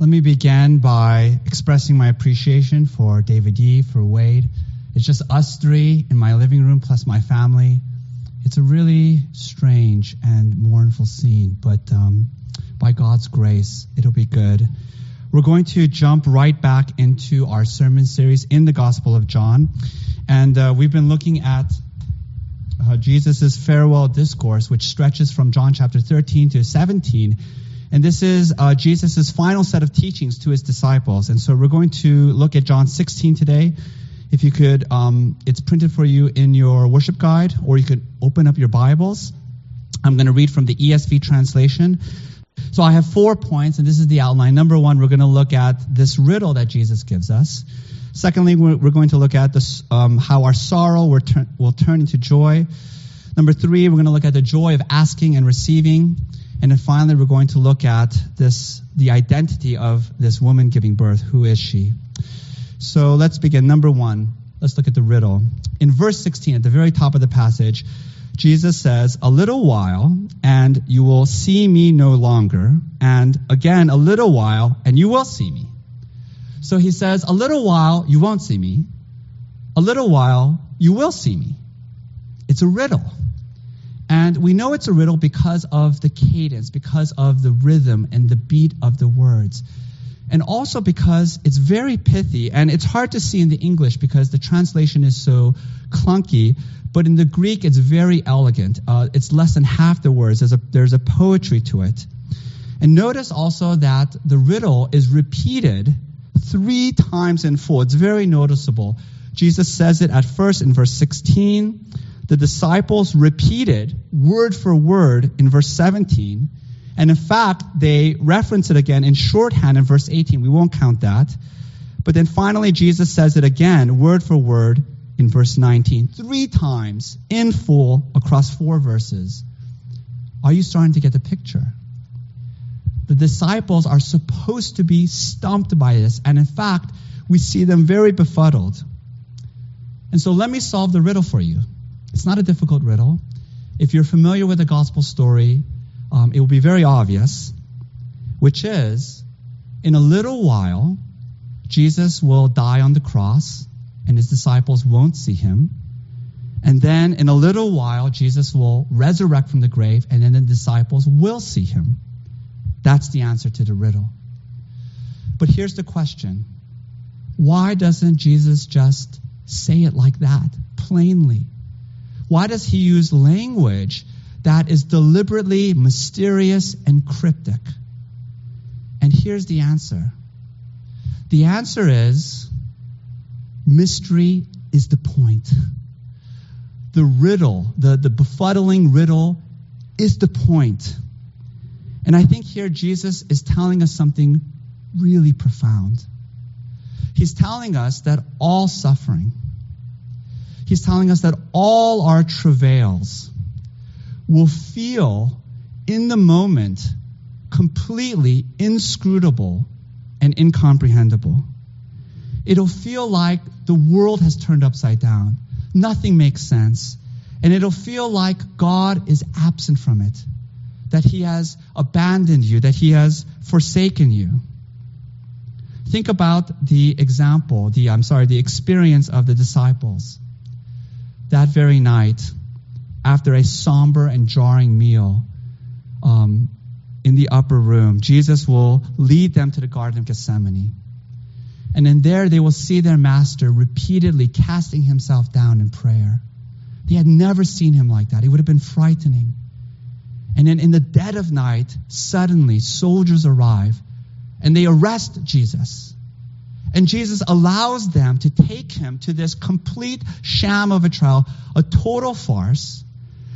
Let me begin by expressing my appreciation for David Yee, for Wade. It's just us three in my living room plus my family. It's a really strange and mournful scene, but um, by God's grace, it'll be good. We're going to jump right back into our sermon series in the Gospel of John. And uh, we've been looking at uh, Jesus' farewell discourse, which stretches from John chapter 13 to 17. And this is uh, Jesus' final set of teachings to his disciples. And so we're going to look at John 16 today. If you could, um, it's printed for you in your worship guide, or you could open up your Bibles. I'm going to read from the ESV translation. So I have four points, and this is the outline. Number one, we're going to look at this riddle that Jesus gives us. Secondly, we're, going to look at this, um, how our sorrow will turn, will turn into joy. Number three, we're going to look at the joy of asking and receiving. And then finally, we're going to look at this, the identity of this woman giving birth. Who is she? So let's begin. Number one, let's look at the riddle. In verse 16, at the very top of the passage, Jesus says, A little while, and you will see me no longer. And again, a little while, and you will see me. So he says, A little while, you won't see me. A little while, you will see me. It's a riddle. And we know it's a riddle because of the cadence, because of the rhythm and the beat of the words. And also because it's very pithy, and it's hard to see in the English because the translation is so clunky. But in the Greek, it's very elegant. Uh, it's less than half the words. There's a, there's a poetry to it. And notice also that the riddle is repeated three times in full. It's very noticeable. Jesus says it at first in verse 16. The disciples repeated word for word in verse 17. And in fact, they reference it again in shorthand in verse 18. We won't count that. But then finally, Jesus says it again, word for word, in verse 19. Three times in full across four verses. Are you starting to get the picture? The disciples are supposed to be stumped by this, and in fact, we see them very befuddled. And so let me solve the riddle for you. It's not a difficult riddle. If you're familiar with the gospel story, um, it will be very obvious, which is in a little while, Jesus will die on the cross, and his disciples won't see him. And then in a little while, Jesus will resurrect from the grave, and then the disciples will see him. That's the answer to the riddle. But here's the question why doesn't Jesus just say it like that, plainly? Why does he use language that is deliberately mysterious and cryptic? And here's the answer the answer is mystery is the point. The riddle, the, the befuddling riddle, is the point. And I think here Jesus is telling us something really profound. He's telling us that all suffering, he's telling us that all our travails will feel in the moment completely inscrutable and incomprehensible. It'll feel like the world has turned upside down. Nothing makes sense. And it'll feel like God is absent from it that he has abandoned you, that he has forsaken you. Think about the example, the, I'm sorry, the experience of the disciples. That very night, after a somber and jarring meal um, in the upper room, Jesus will lead them to the Garden of Gethsemane. And in there, they will see their master repeatedly casting himself down in prayer. They had never seen him like that. It would have been frightening. And then in the dead of night, suddenly soldiers arrive and they arrest Jesus. And Jesus allows them to take him to this complete sham of a trial, a total farce.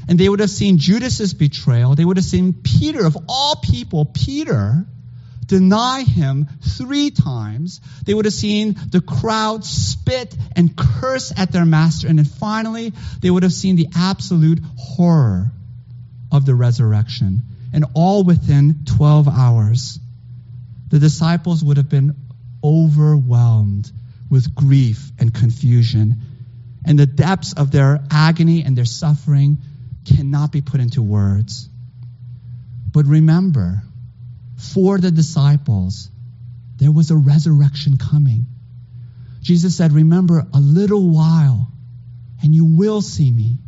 And they would have seen Judas's betrayal. They would have seen Peter, of all people, Peter, deny him three times. They would have seen the crowd spit and curse at their master. And then finally, they would have seen the absolute horror of the resurrection, and all within 12 hours. The disciples would have been overwhelmed with grief and confusion, and the depths of their agony and their suffering cannot be put into words. But remember, for the disciples, there was a resurrection coming. Jesus said, Remember, a little while, and you will see me.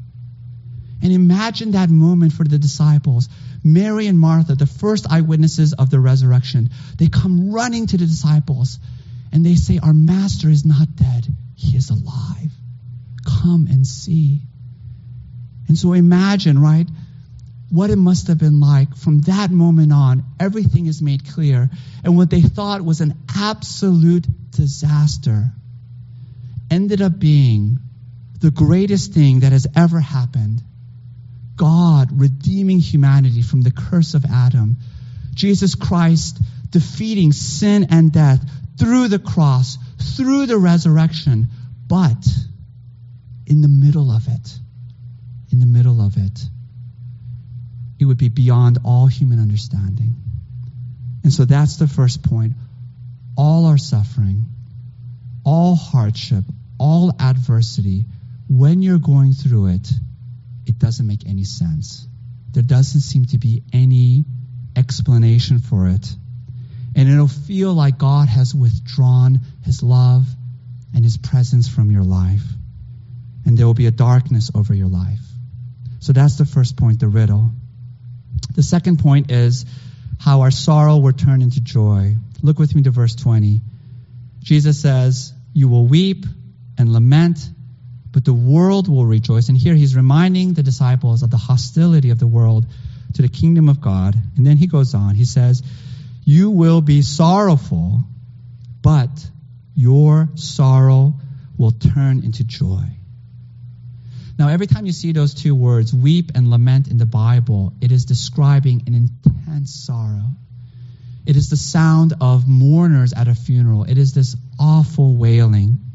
And imagine that moment for the disciples. Mary and Martha, the first eyewitnesses of the resurrection, they come running to the disciples and they say, Our master is not dead, he is alive. Come and see. And so imagine, right, what it must have been like from that moment on. Everything is made clear. And what they thought was an absolute disaster ended up being the greatest thing that has ever happened. God redeeming humanity from the curse of Adam. Jesus Christ defeating sin and death through the cross, through the resurrection, but in the middle of it, in the middle of it, it would be beyond all human understanding. And so that's the first point. All our suffering, all hardship, all adversity, when you're going through it, it doesn't make any sense. There doesn't seem to be any explanation for it. And it'll feel like God has withdrawn his love and his presence from your life and there will be a darkness over your life. So that's the first point, the riddle. The second point is how our sorrow will turn into joy. Look with me to verse 20. Jesus says, You will weep and lament, but the world will rejoice. And here he's reminding the disciples of the hostility of the world to the kingdom of God. And then he goes on. He says, You will be sorrowful, but your sorrow will turn into joy. Now, every time you see those two words, weep and lament in the Bible, it is describing an intense sorrow. It is the sound of mourners at a funeral. It is this awful wailing.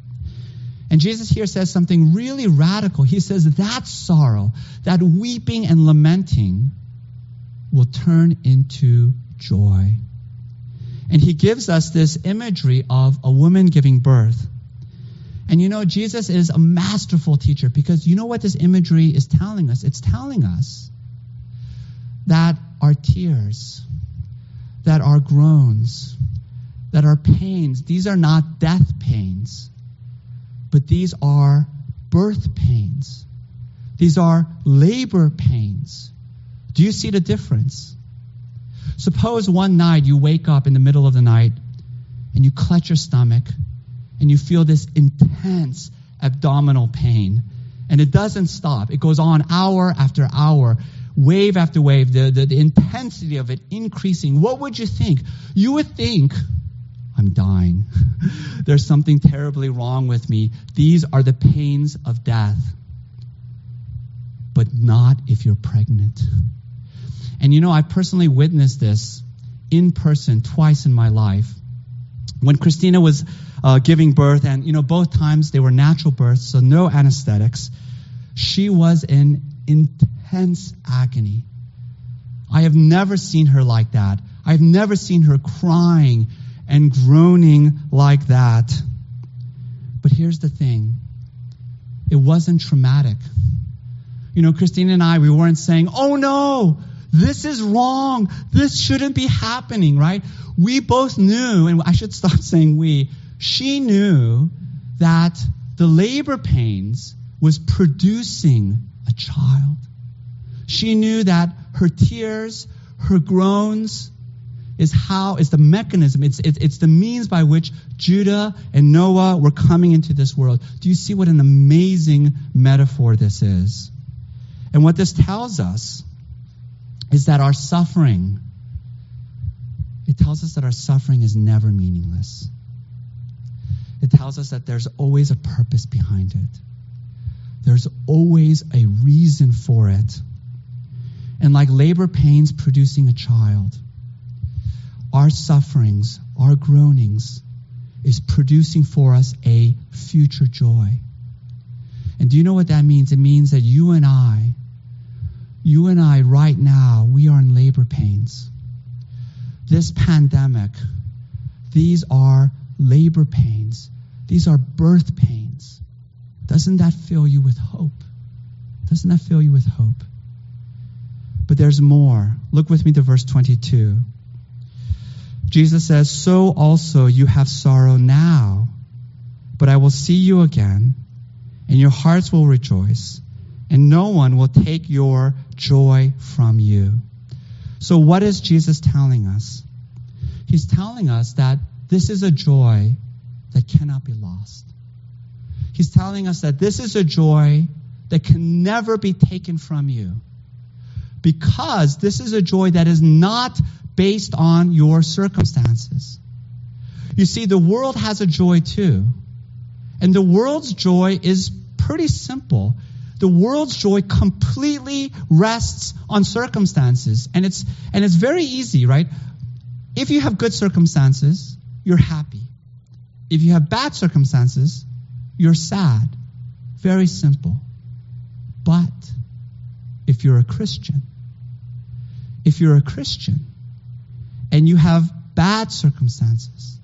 And Jesus here says something really radical. He says that sorrow, that weeping and lamenting, will turn into joy. And he gives us this imagery of a woman giving birth. And you know, Jesus is a masterful teacher because you know what this imagery is telling us? It's telling us that our tears, that our groans, that our pains, these are not death pains, but these are birth pains. These are labor pains. Do you see the difference? Suppose one night you wake up in the middle of the night and you clutch your stomach and you feel this intense abdominal pain. And it doesn't stop. It goes on hour after hour, wave after wave, the, the, the intensity of it increasing. What would you think? You would think, I'm dying. There's something terribly wrong with me. These are the pains of death. But not if you're pregnant. And you know, I personally witnessed this in person twice in my life. When Christina was uh, giving birth, and you know, both times they were natural births, so no anesthetics. She was in intense agony. I have never seen her like that. I've never seen her crying and groaning like that. But here's the thing it wasn't traumatic. You know, Christina and I, we weren't saying, oh no, this is wrong. This shouldn't be happening, right? We both knew, and I should stop saying we, she knew that the labor pains was producing a child. She knew that her tears, her groans, is how it's the mechanism it's, it's it's the means by which judah and noah were coming into this world do you see what an amazing metaphor this is and what this tells us is that our suffering it tells us that our suffering is never meaningless it tells us that there's always a purpose behind it. There's always a reason for it. And like labor pains producing a child, our sufferings, our groanings, is producing for us a future joy. And do you know what that means? It means that you and I, you and I right now, we are in labor pains. This pandemic, these are labor pains. These are birth pains. Doesn't that fill you with hope? Doesn't that fill you with hope? But there's more. Look with me to verse 22. Jesus says, So also you have sorrow now, but I will see you again, and your hearts will rejoice, and no one will take your joy from you. So, what is Jesus telling us? He's telling us that this is a joy that cannot be lost. He's telling us that this is a joy that can never be taken from you. Because this is a joy that is not based on your circumstances. You see, the world has a joy too. And the world's joy is pretty simple. The world's joy completely rests on circumstances. And it's, and it's very easy, right? If you have good circumstances, you're happy. If you have bad circumstances, you're sad. Very simple. But if you're a Christian, if you're a Christian and you have bad circumstances,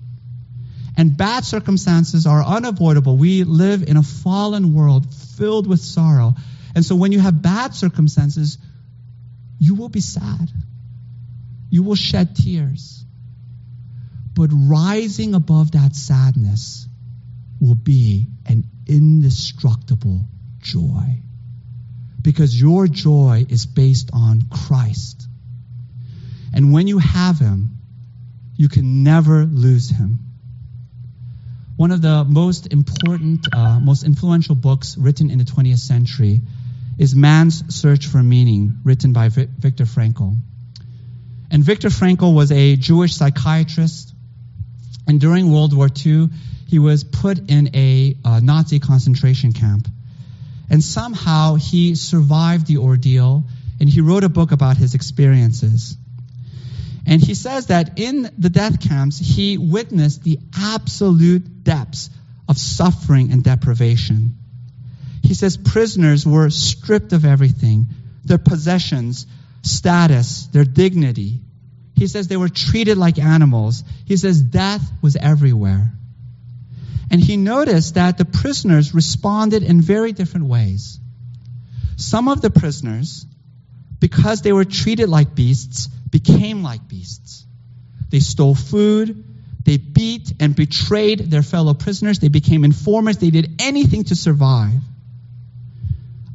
and bad circumstances are unavoidable. We live in a fallen world filled with sorrow. And so when you have bad circumstances, you will be sad. You will shed tears. But rising above that sadness will be an indestructible joy. Because your joy is based on Christ. And when you have Him, you can never lose Him. One of the most important, uh, most influential books written in the 20th century is Man's Search for Meaning, written by Viktor Frankl. And Viktor Frankl was a Jewish psychiatrist, and during World War II, he was put in a uh, Nazi concentration camp. And somehow he survived the ordeal, and he wrote a book about his experiences. And he says that in the death camps, he witnessed the absolute depths of suffering and deprivation. He says prisoners were stripped of everything their possessions, status, their dignity. He says they were treated like animals. He says death was everywhere. And he noticed that the prisoners responded in very different ways. Some of the prisoners, because they were treated like beasts, became like beasts. They stole food, they beat and betrayed their fellow prisoners, they became informers, they did anything to survive.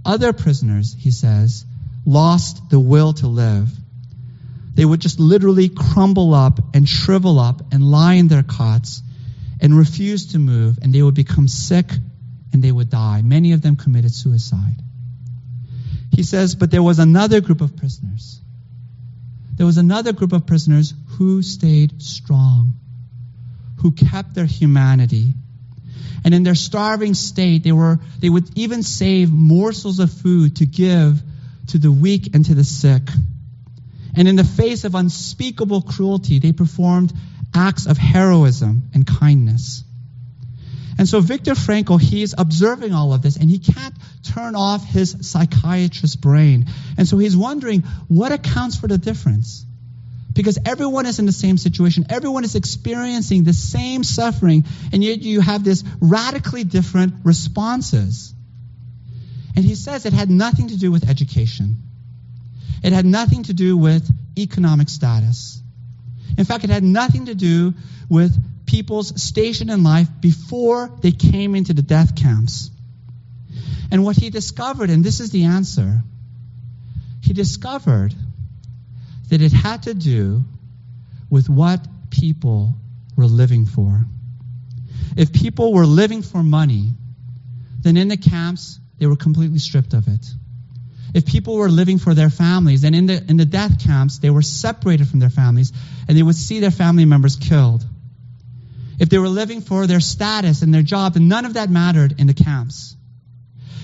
Other prisoners, he says, lost the will to live. They would just literally crumble up and shrivel up and lie in their cots and refuse to move, and they would become sick and they would die. Many of them committed suicide. He says, but there was another group of prisoners there was another group of prisoners who stayed strong, who kept their humanity. And in their starving state, they, were, they would even save morsels of food to give to the weak and to the sick. And in the face of unspeakable cruelty, they performed acts of heroism and kindness. And so Viktor Frankl, he's observing all of this and he can't turn off his psychiatrist brain. And so he's wondering what accounts for the difference? Because everyone is in the same situation. Everyone is experiencing the same suffering, and yet you have this radically different responses. And he says it had nothing to do with education. It had nothing to do with economic status. In fact, it had nothing to do with people's station in life before they came into the death camps. And what he discovered, and this is the answer, he discovered that it had to do with what people were living for. If people were living for money, then in the camps, they were completely stripped of it. If people were living for their families, then in the, in the death camps, they were separated from their families and they would see their family members killed. If they were living for their status and their job, then none of that mattered in the camps.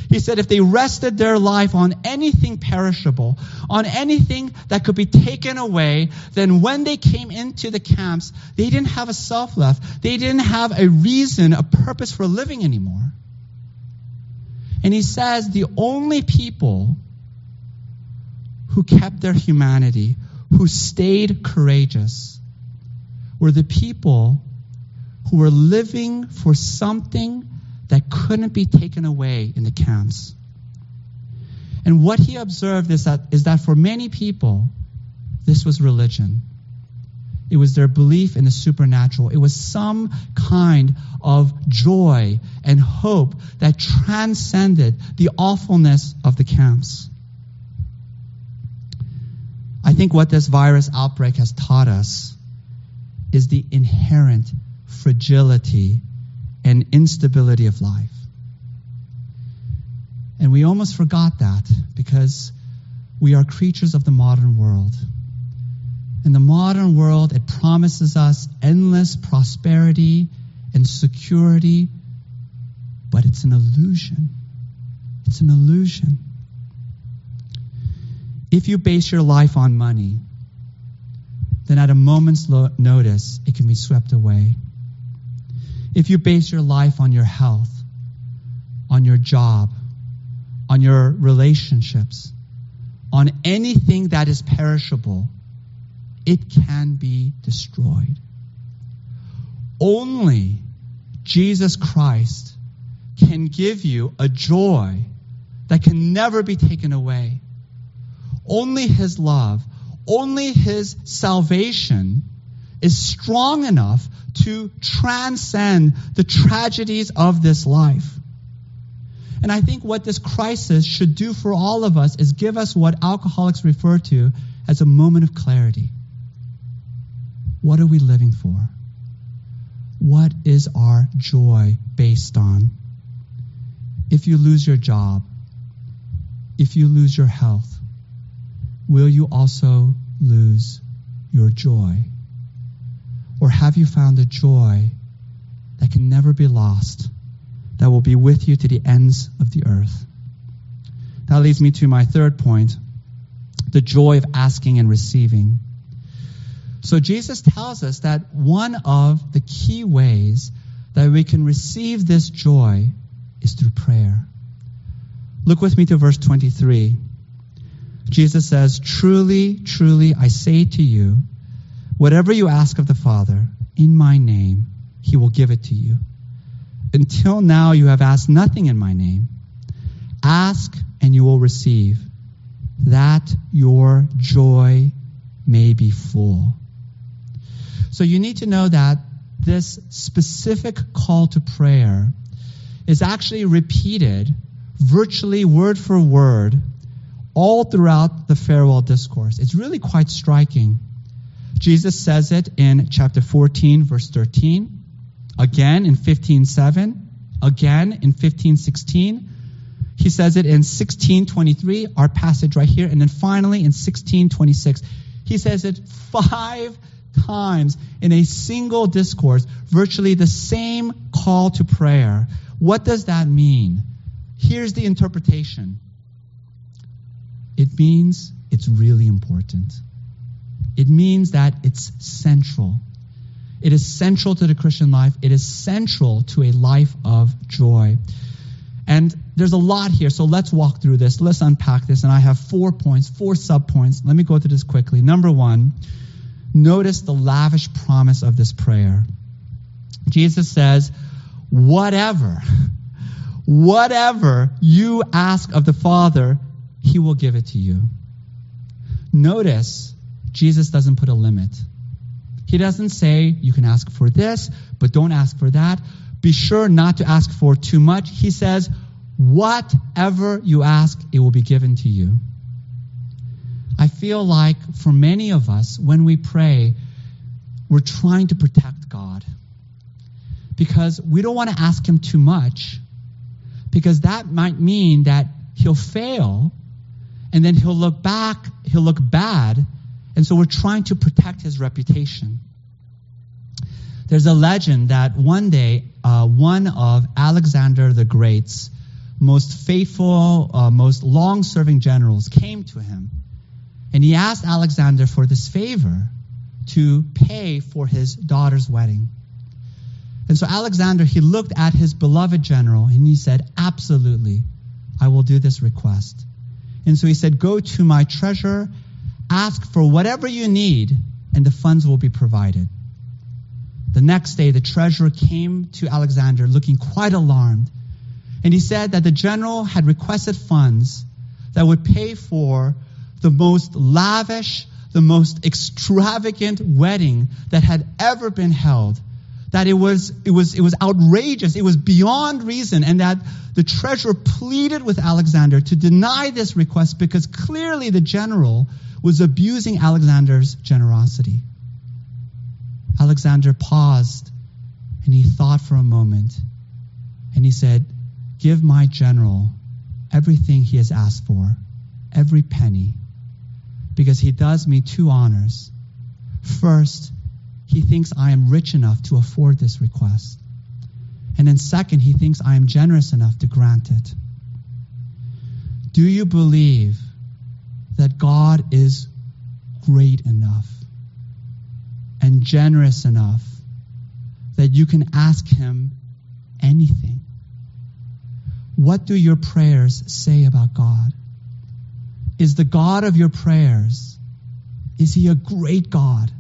He said if they rested their life on anything perishable, on anything that could be taken away, then when they came into the camps, they didn't have a self left. They didn't have a reason, a purpose for living anymore. And he says the only people who kept their humanity, who stayed courageous, were the people who were living for something that couldn't be taken away in the camps. And what he observed is that, is that for many people, this was religion. It was their belief in the supernatural. It was some kind of joy and hope that transcended the awfulness of the camps. I think what this virus outbreak has taught us is the inherent fragility and instability of life. And we almost forgot that because we are creatures of the modern world. In the modern world, it promises us endless prosperity and security, but it's an illusion. It's an illusion. If you base your life on money, then at a moment's notice, it can be swept away. If you base your life on your health, on your job, on your relationships, on anything that is perishable, it can be destroyed. Only Jesus Christ can give you a joy that can never be taken away. Only His love, only His salvation is strong enough to transcend the tragedies of this life. And I think what this crisis should do for all of us is give us what alcoholics refer to as a moment of clarity. What are we living for? What is our joy based on? If you lose your job, if you lose your health, will you also lose your joy? Or have you found a joy that can never be lost, that will be with you to the ends of the earth? That leads me to my third point the joy of asking and receiving. So Jesus tells us that one of the key ways that we can receive this joy is through prayer. Look with me to verse 23. Jesus says, Truly, truly, I say to you, whatever you ask of the Father in my name, he will give it to you. Until now, you have asked nothing in my name. Ask and you will receive, that your joy may be full. So you need to know that this specific call to prayer is actually repeated virtually word for word all throughout the farewell discourse. It's really quite striking. Jesus says it in chapter 14, verse 13, again in 15:7, again in 15:16. He says it in 16:23, our passage right here, and then finally in 16:26. He says it five times in a single discourse, virtually the same call to prayer. What does that mean? Here's the interpretation it means it's really important. It means that it's central. It is central to the Christian life. It is central to a life of joy. And there's a lot here, so let's walk through this. Let's unpack this. And I have four points, four subpoints. Let me go through this quickly. Number one, Notice the lavish promise of this prayer. Jesus says, whatever, whatever you ask of the Father, he will give it to you. Notice, Jesus doesn't put a limit. He doesn't say, you can ask for this, but don't ask for that. Be sure not to ask for too much. He says, whatever you ask, it will be given to you. I feel like for many of us, when we pray, we're trying to protect God because we don't want to ask Him too much because that might mean that He'll fail and then He'll look back, He'll look bad, and so we're trying to protect His reputation. There's a legend that one day, uh, one of Alexander the Great's most faithful, uh, most long serving generals came to him and he asked Alexander for this favor to pay for his daughter's wedding. And so Alexander, he looked at his beloved general and he said, Absolutely, I will do this request. And so he said, Go to my treasure, ask for whatever you need, and the funds will be provided. The next day, the treasurer came to Alexander looking quite alarmed. And he said that the general had requested funds that would pay for the most lavish, the most extravagant wedding that had ever been held. That it was, it was, it was outrageous. It was beyond reason. And that the treasurer pleaded with Alexander to deny this request because clearly the general was abusing Alexander's generosity. Alexander paused and he thought for a moment and he said, Give my general everything he has asked for, every penny, because he does me two honors. First, he thinks I am rich enough to afford this request. And then, second, he thinks I am generous enough to grant it. Do you believe that God is great enough and generous enough that you can ask Him anything? What do your prayers say about God? Is the God of your prayers, is He a great God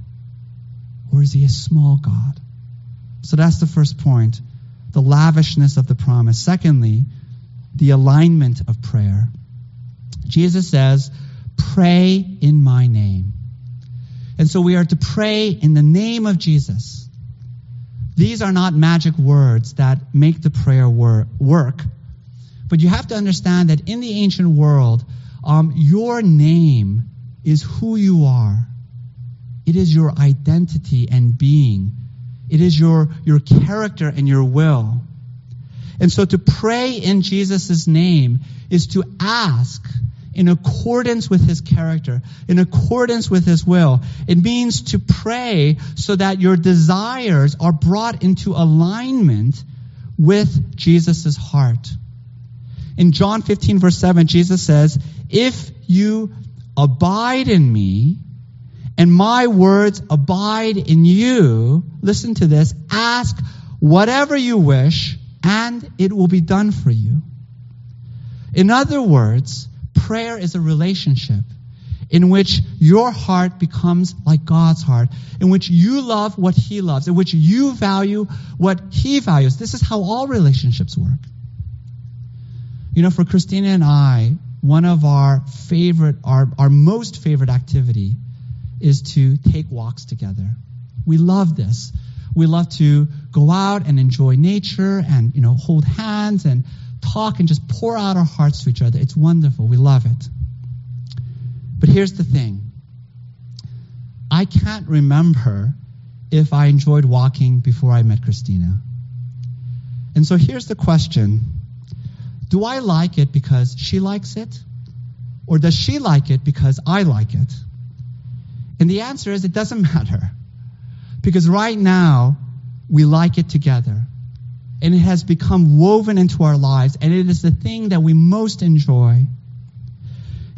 or is He a small God? So that's the first point the lavishness of the promise. Secondly, the alignment of prayer. Jesus says, Pray in my name. And so we are to pray in the name of Jesus. These are not magic words that make the prayer wor- work. But you have to understand that in the ancient world, um, your name is who you are. It is your identity and being. It is your, your character and your will. And so to pray in Jesus' name is to ask in accordance with his character, in accordance with his will. It means to pray so that your desires are brought into alignment with Jesus' heart. In John 15, verse 7, Jesus says, If you abide in me, and my words abide in you, listen to this, ask whatever you wish, and it will be done for you. In other words, prayer is a relationship in which your heart becomes like God's heart, in which you love what He loves, in which you value what He values. This is how all relationships work. You know, for Christina and I, one of our favorite, our, our most favorite activity is to take walks together. We love this. We love to go out and enjoy nature and, you know, hold hands and talk and just pour out our hearts to each other. It's wonderful. We love it. But here's the thing I can't remember if I enjoyed walking before I met Christina. And so here's the question Do I like it because she likes it? Or does she like it because I like it? And the answer is it doesn't matter. Because right now, we like it together and it has become woven into our lives, and it is the thing that we most enjoy.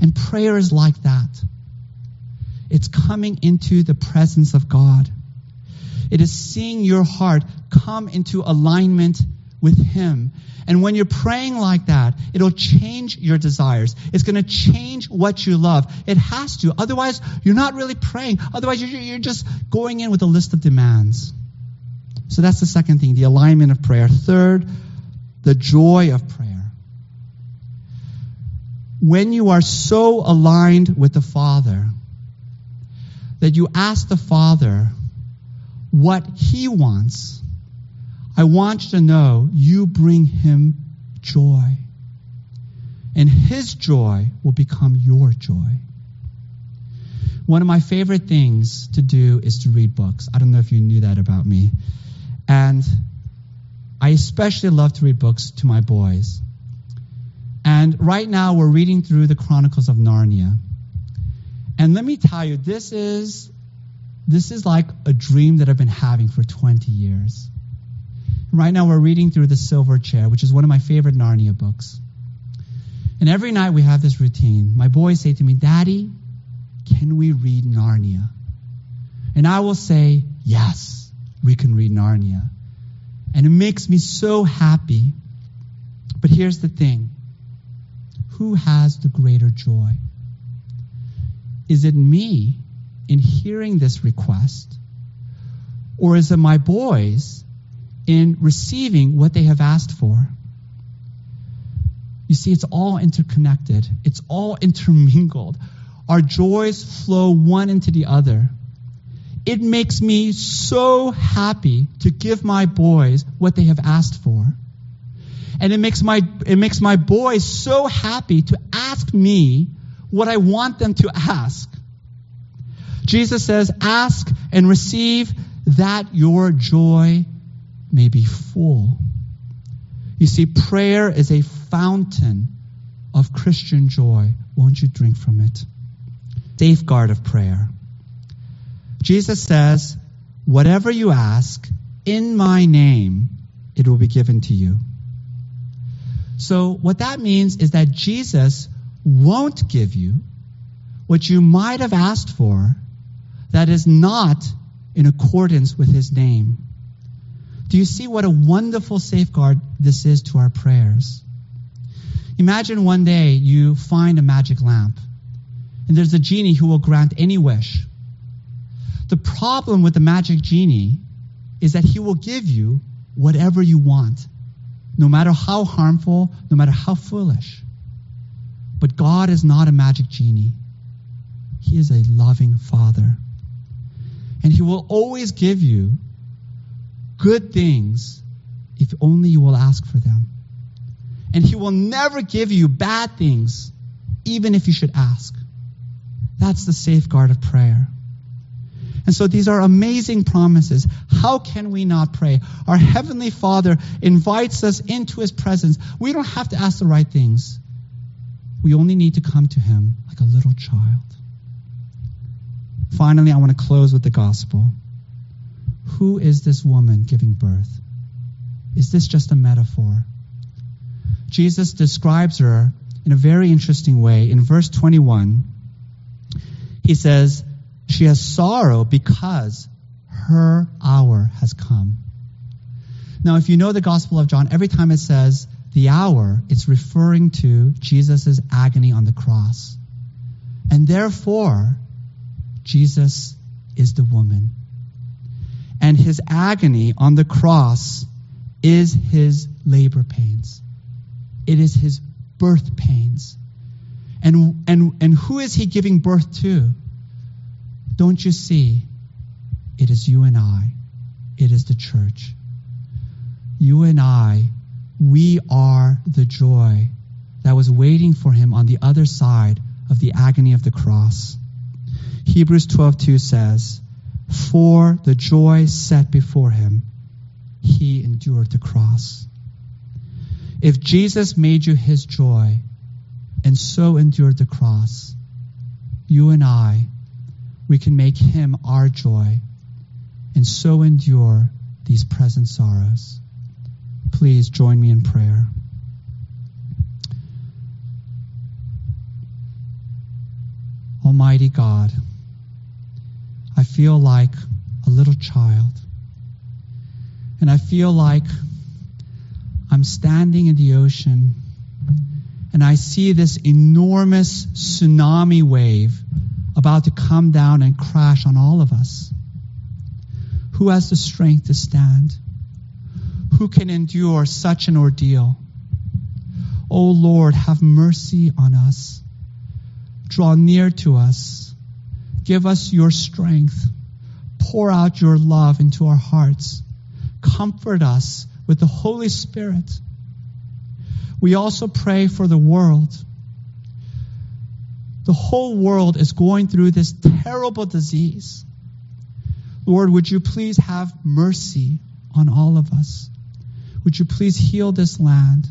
And prayer is like that. It's coming into the presence of God. It is seeing your heart come into alignment with Him. And when you're praying like that, it'll change your desires. It's going to change what you love. It has to. Otherwise, you're not really praying. Otherwise, you're, just going in with a list of demands. So that's the second thing, the alignment of prayer. Third, the joy of prayer. When you are so aligned with the Father that you ask the Father what He wants, I want you to know you bring Him joy. And His joy will become your joy. One of my favorite things to do is to read books. I don't know if you knew that about me. And I especially love to read books to my boys. And right now we're reading through the Chronicles of Narnia. And let me tell you, this is this is like a dream that I've been having for 20 years. Right now we're reading through The Silver Chair, which is one of my favorite Narnia books. And every night we have this routine. My boys say to me, Daddy, can we read Narnia? And I will say, Yes we can read Narnia. And it makes me so happy. But here's the thing who has the greater joy? Is it me in hearing this request? Or is it my boys in receiving what they have asked for? You see, it's all interconnected, it's all intermingled. our joys flow one into the other. It makes me so happy to give my boys what they have asked for. And it makes my, it makes my boys so happy to ask me what I want them to ask. Jesus says, ask and receive that your joy may be full. You see, prayer is a fountain of Christian joy. Won't you drink from it? Safeguard of prayer. Jesus says, Whatever you ask in my name, it will be given to you. So, what that means is that Jesus won't give you what you might have asked for that is not in accordance with his name. Do you see what a wonderful safeguard this is to our prayers? Imagine one day you find a magic lamp, and there's a genie who will grant any wish. The problem with the magic genie is that he will give you whatever you want, no matter how harmful, no matter how foolish. But God is not a magic genie, He is a loving Father. And He will always give you good things if only you will ask for them. And He will never give you bad things, even if you should ask. That's the safeguard of prayer. And so these are amazing promises. How can we not pray? Our Heavenly Father invites us into His presence. We don't have to ask the right things. We only need to come to Him like a little child. Finally, I want to close with the gospel. Who is this woman giving birth? Is this just a metaphor? Jesus describes her in a very interesting way. In verse 21, he says, She has sorrow because her hour has come. Now, if you know the Gospel of John, every time it says the hour, it's referring to Jesus' agony on the cross. And therefore, Jesus is the woman. And his agony on the cross is his labor pains. It is his birth pains. And, and, and who is he giving birth to? Don't you see? It is you and I. It is the church. You and I, we are the joy that was waiting for him on the other side of the agony of the cross. Hebrews 12:2 says, "For the joy set before him, he endured the cross." If Jesus made you his joy and so endured the cross, you and I, we can make him our joy and so endure these present sorrows. Please join me in prayer. Almighty God, I feel like a little child. And I feel like I'm standing in the ocean and I see this enormous tsunami wave about to come down and crash on all of us. Who has the strength to stand? Who can endure such an ordeal? O oh Lord, have mercy on us. Draw near to us. Give us your strength. Pour out your love into our hearts. Comfort us with the Holy Spirit. We also pray for the world. The whole world is going through this terrible disease. Lord, would you please have mercy on all of us? Would you please heal this land?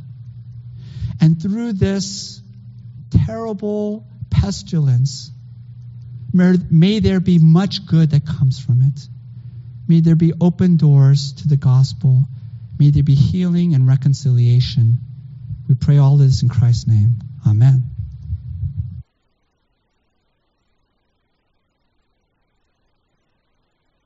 And through this terrible pestilence, may there be much good that comes from it. May there be open doors to the gospel. May there be healing and reconciliation. We pray all this in Christ's name. Amen.